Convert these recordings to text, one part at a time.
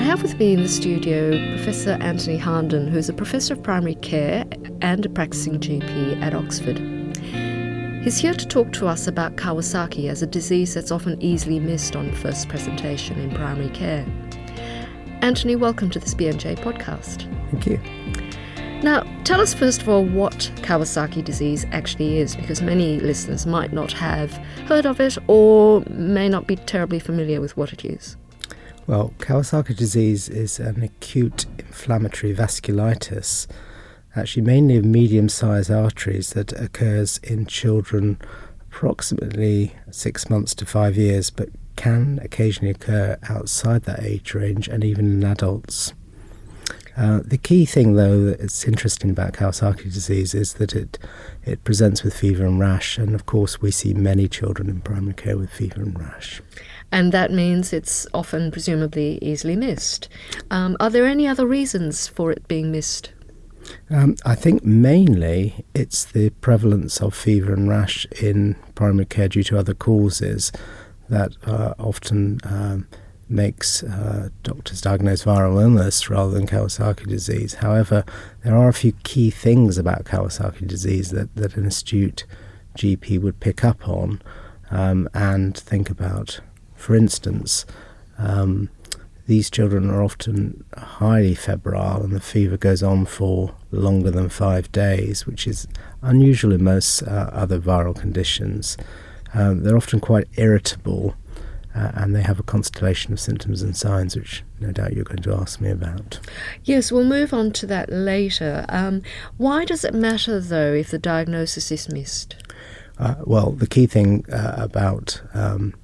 I have with me in the studio Professor Anthony Harnden, who's a professor of primary care and a practicing GP at Oxford. He's here to talk to us about Kawasaki as a disease that's often easily missed on first presentation in primary care. Anthony, welcome to this BMJ podcast. Thank you. Now, tell us first of all what Kawasaki disease actually is, because many listeners might not have heard of it or may not be terribly familiar with what it is. Well, Kawasaki disease is an acute inflammatory vasculitis actually mainly of medium sized arteries that occurs in children approximately six months to five years, but can occasionally occur outside that age range and even in adults. Uh, the key thing, though, that's interesting about Kawasaki disease is that it it presents with fever and rash, and of course, we see many children in primary care with fever and rash. And that means it's often, presumably, easily missed. Um, are there any other reasons for it being missed? Um, I think mainly it's the prevalence of fever and rash in primary care due to other causes that uh, often um, makes uh, doctors diagnose viral illness rather than Kawasaki disease. However, there are a few key things about Kawasaki disease that, that an astute GP would pick up on um, and think about. For instance, um, these children are often highly febrile and the fever goes on for longer than five days, which is unusual in most uh, other viral conditions. Um, they're often quite irritable uh, and they have a constellation of symptoms and signs, which no doubt you're going to ask me about. Yes, we'll move on to that later. Um, why does it matter, though, if the diagnosis is missed? Uh, well, the key thing uh, about um,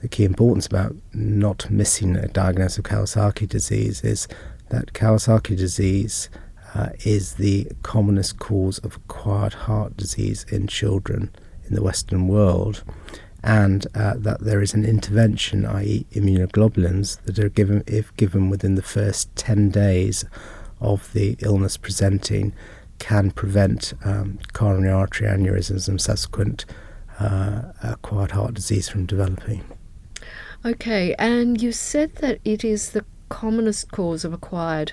the key importance about not missing a diagnosis of Kawasaki disease is that Kawasaki disease uh, is the commonest cause of acquired heart disease in children in the Western world, and uh, that there is an intervention, i.e., immunoglobulins, that are given if given within the first 10 days of the illness presenting, can prevent um, coronary artery aneurysms and subsequent uh, acquired heart disease from developing. Okay, and you said that it is the commonest cause of acquired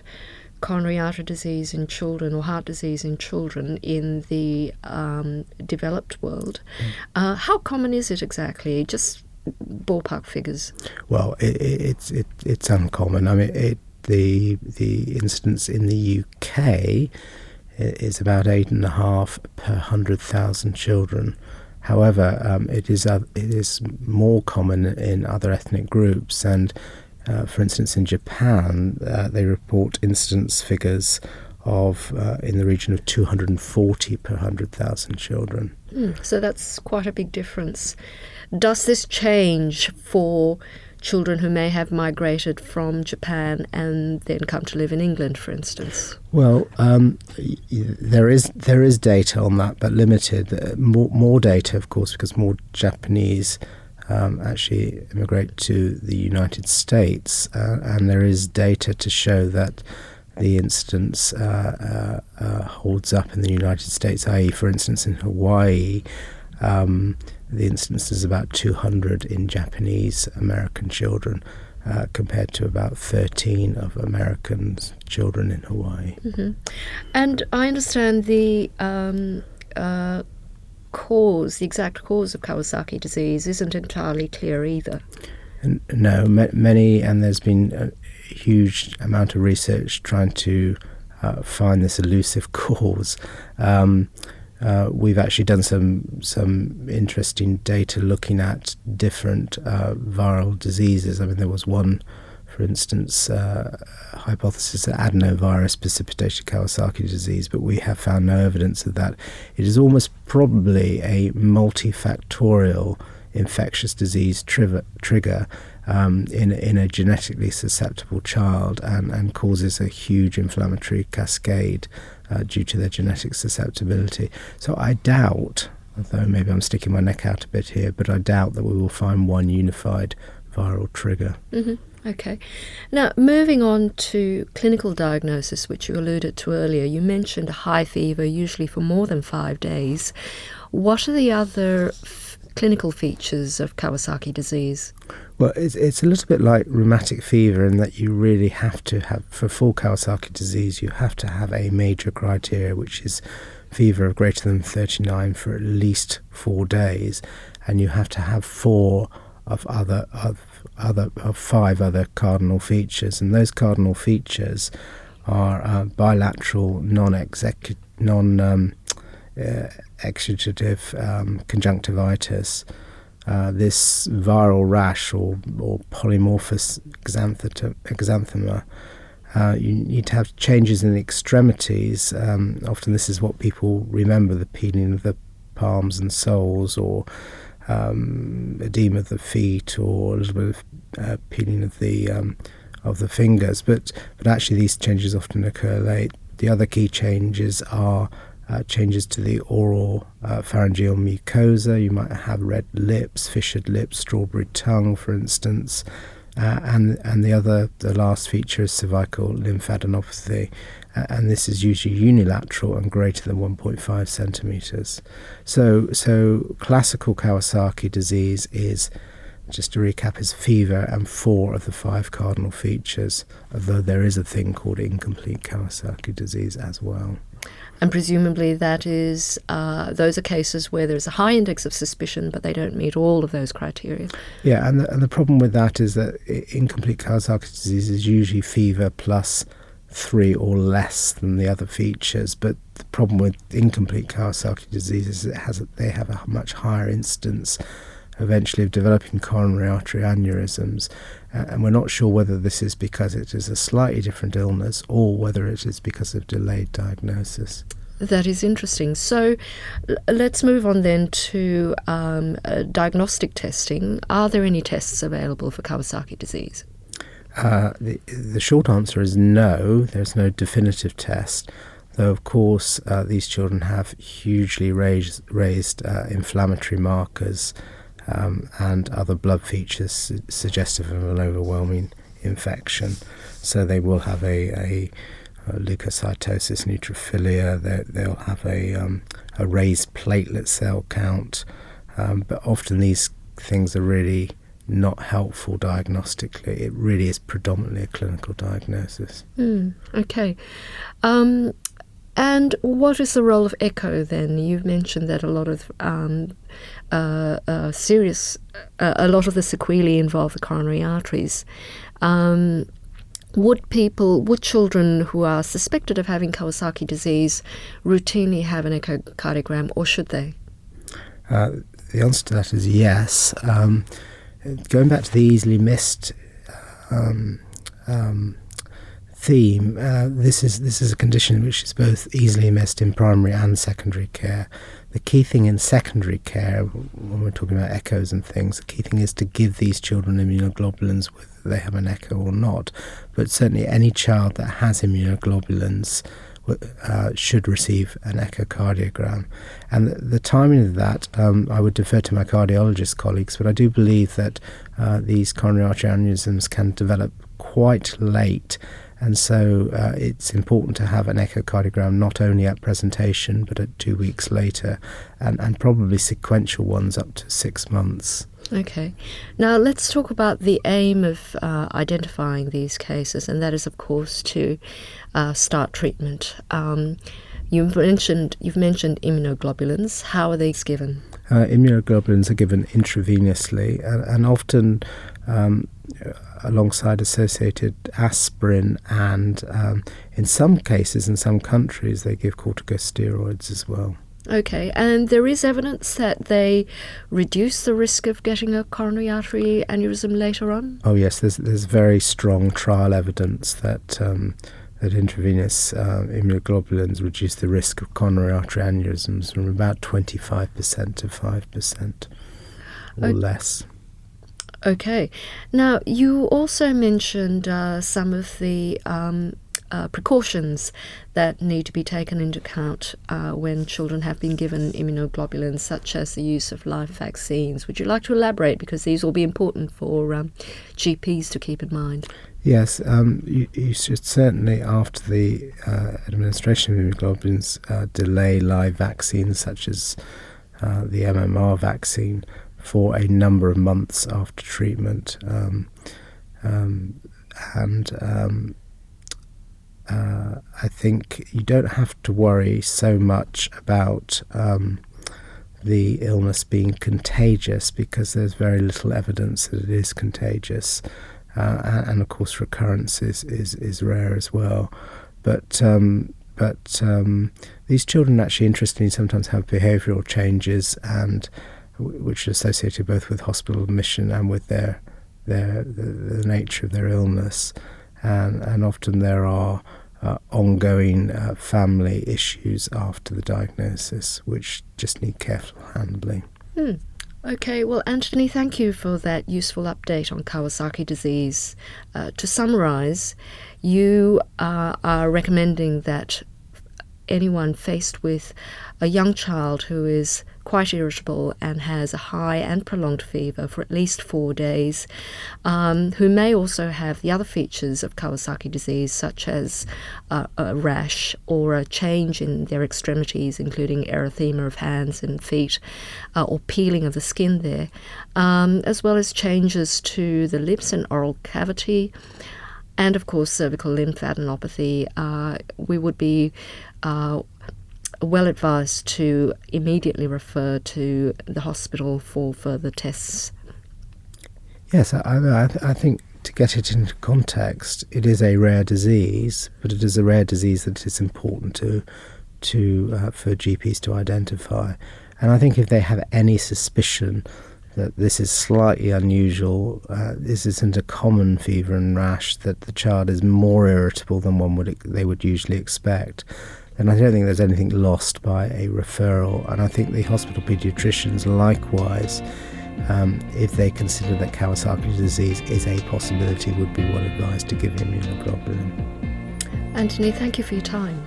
coronary artery disease in children or heart disease in children in the um, developed world. Mm. Uh, how common is it exactly? Just ballpark figures. Well, it, it, it's it, it's uncommon. I mean, it, the the incidence in the UK is about eight and a half per hundred thousand children. However, um, it is uh, it is more common in other ethnic groups, and uh, for instance, in Japan, uh, they report incidence figures of uh, in the region of 240 per 100,000 children. Mm, so that's quite a big difference. Does this change for children who may have migrated from Japan and then come to live in England, for instance? Well, um, there is there is data on that, but limited. Uh, more, more data, of course, because more Japanese um, actually immigrate to the United States, uh, and there is data to show that the incidence uh, uh, uh holds up in the United States. I.e., for instance, in Hawaii. Um, the incidence is about 200 in Japanese American children. Uh, compared to about 13 of American children in Hawaii. Mm-hmm. And I understand the um, uh, cause, the exact cause of Kawasaki disease, isn't entirely clear either. No, many, and there's been a huge amount of research trying to uh, find this elusive cause. Um, uh, we've actually done some some interesting data looking at different uh, viral diseases. I mean, there was one, for instance, uh, hypothesis that adenovirus precipitated Kawasaki disease, but we have found no evidence of that. It is almost probably a multifactorial infectious disease trigger, trigger um, in in a genetically susceptible child and, and causes a huge inflammatory cascade uh, due to their genetic susceptibility. So I doubt, although maybe I'm sticking my neck out a bit here, but I doubt that we will find one unified viral trigger. Mm-hmm. Okay. Now, moving on to clinical diagnosis, which you alluded to earlier, you mentioned a high fever, usually for more than five days. What are the other clinical features of Kawasaki disease? Well, it's, it's a little bit like rheumatic fever in that you really have to have, for full Kawasaki disease, you have to have a major criteria, which is fever of greater than 39 for at least four days, and you have to have four of other of other of five other cardinal features, and those cardinal features are uh, bilateral, non-execu- non um, uh, exudative um, conjunctivitis, uh, this viral rash or, or polymorphous exanthema. Uh, you need to have changes in the extremities. Um, often, this is what people remember the peeling of the palms and soles, or um, edema of the feet, or a little bit of uh, peeling of the um, of the fingers. But but actually, these changes often occur late. The other key changes are uh, changes to the oral uh, pharyngeal mucosa. You might have red lips, fissured lips, strawberry tongue, for instance. Uh, and and the other, the last feature is cervical lymphadenopathy, uh, and this is usually unilateral and greater than 1.5 centimeters. So so classical Kawasaki disease is just to recap, is fever and four of the five cardinal features, although there is a thing called incomplete Kawasaki disease as well. And presumably, that is uh, those are cases where there's a high index of suspicion, but they don't meet all of those criteria. Yeah, and the, and the problem with that is that incomplete Kawasaki disease is usually fever plus three or less than the other features. But the problem with incomplete Kawasaki disease is it has they have a much higher incidence eventually of developing coronary artery aneurysms. Uh, and we're not sure whether this is because it is a slightly different illness or whether it is because of delayed diagnosis. That is interesting. So l- let's move on then to um, uh, diagnostic testing. Are there any tests available for Kawasaki disease? Uh, the, the short answer is no, there's no definitive test. Though, of course, uh, these children have hugely raised, raised uh, inflammatory markers um, and other blood features su- suggestive of an overwhelming infection. So they will have a, a, a leukocytosis, neutrophilia. They, they'll have a, um, a raised platelet cell count. Um, but often these things are really not helpful diagnostically. It really is predominantly a clinical diagnosis. Mm, okay. Um, and what is the role of echo then? You've mentioned that a lot of um, uh, uh, serious, uh, a lot of the sequelae involve the coronary arteries. Um, would people, would children who are suspected of having Kawasaki disease routinely have an echocardiogram, or should they? Uh, the answer to that is yes. Um, going back to the easily missed um, um, theme, uh, this is this is a condition which is both easily missed in primary and secondary care the key thing in secondary care, when we're talking about echoes and things, the key thing is to give these children immunoglobulins, whether they have an echo or not. But certainly, any child that has immunoglobulins uh, should receive an echocardiogram. And the, the timing of that, um, I would defer to my cardiologist colleagues, but I do believe that uh, these coronary artery aneurysms can develop quite late and so uh, it's important to have an echocardiogram not only at presentation but at two weeks later, and, and probably sequential ones up to six months. Okay. Now let's talk about the aim of uh, identifying these cases, and that is, of course, to uh, start treatment. Um, you've mentioned you've mentioned immunoglobulins. How are these given? Uh, immunoglobulins are given intravenously, and, and often um, alongside associated aspirin, and um, in some cases, in some countries, they give corticosteroids as well. Okay, and there is evidence that they reduce the risk of getting a coronary artery aneurysm later on. Oh yes, there's there's very strong trial evidence that um, that intravenous uh, immunoglobulins reduce the risk of coronary artery aneurysms from about twenty five percent to five percent or okay. less. Okay. Now, you also mentioned uh, some of the um, uh, precautions that need to be taken into account uh, when children have been given immunoglobulins, such as the use of live vaccines. Would you like to elaborate? Because these will be important for um, GPs to keep in mind. Yes, um, you, you, should certainly, after the uh, administration of immunoglobulins, uh, delay live vaccines such as uh, the MMR vaccine for a number of months after treatment. Um, um, and um, uh, I think you don't have to worry so much about um, the illness being contagious because there's very little evidence that it is contagious. Uh, and of course, recurrence is, is, is rare as well. But um, but um, these children actually, interestingly, sometimes have behavioural changes, and which are associated both with hospital admission and with their their the, the nature of their illness, and and often there are uh, ongoing uh, family issues after the diagnosis, which just need careful handling. Hmm. Okay, well, Anthony, thank you for that useful update on Kawasaki disease. Uh, to summarize, you uh, are recommending that anyone faced with a young child who is quite irritable and has a high and prolonged fever for at least four days, um, who may also have the other features of Kawasaki disease, such as uh, a rash or a change in their extremities, including erythema of hands and feet, uh, or peeling of the skin there, um, as well as changes to the lips and oral cavity and of course cervical lymphadenopathy, uh, we would be uh, well advised to immediately refer to the hospital for further tests. Yes, I, I, I think to get it into context, it is a rare disease, but it is a rare disease that is important to to uh, for GPs to identify. And I think if they have any suspicion that this is slightly unusual, uh, this isn't a common fever and rash, that the child is more irritable than one would they would usually expect, and I don't think there's anything lost by a referral. And I think the hospital paediatricians, likewise, um, if they consider that Kawasaki disease is a possibility, would be well advised to give immunoglobulin. Anthony, thank you for your time.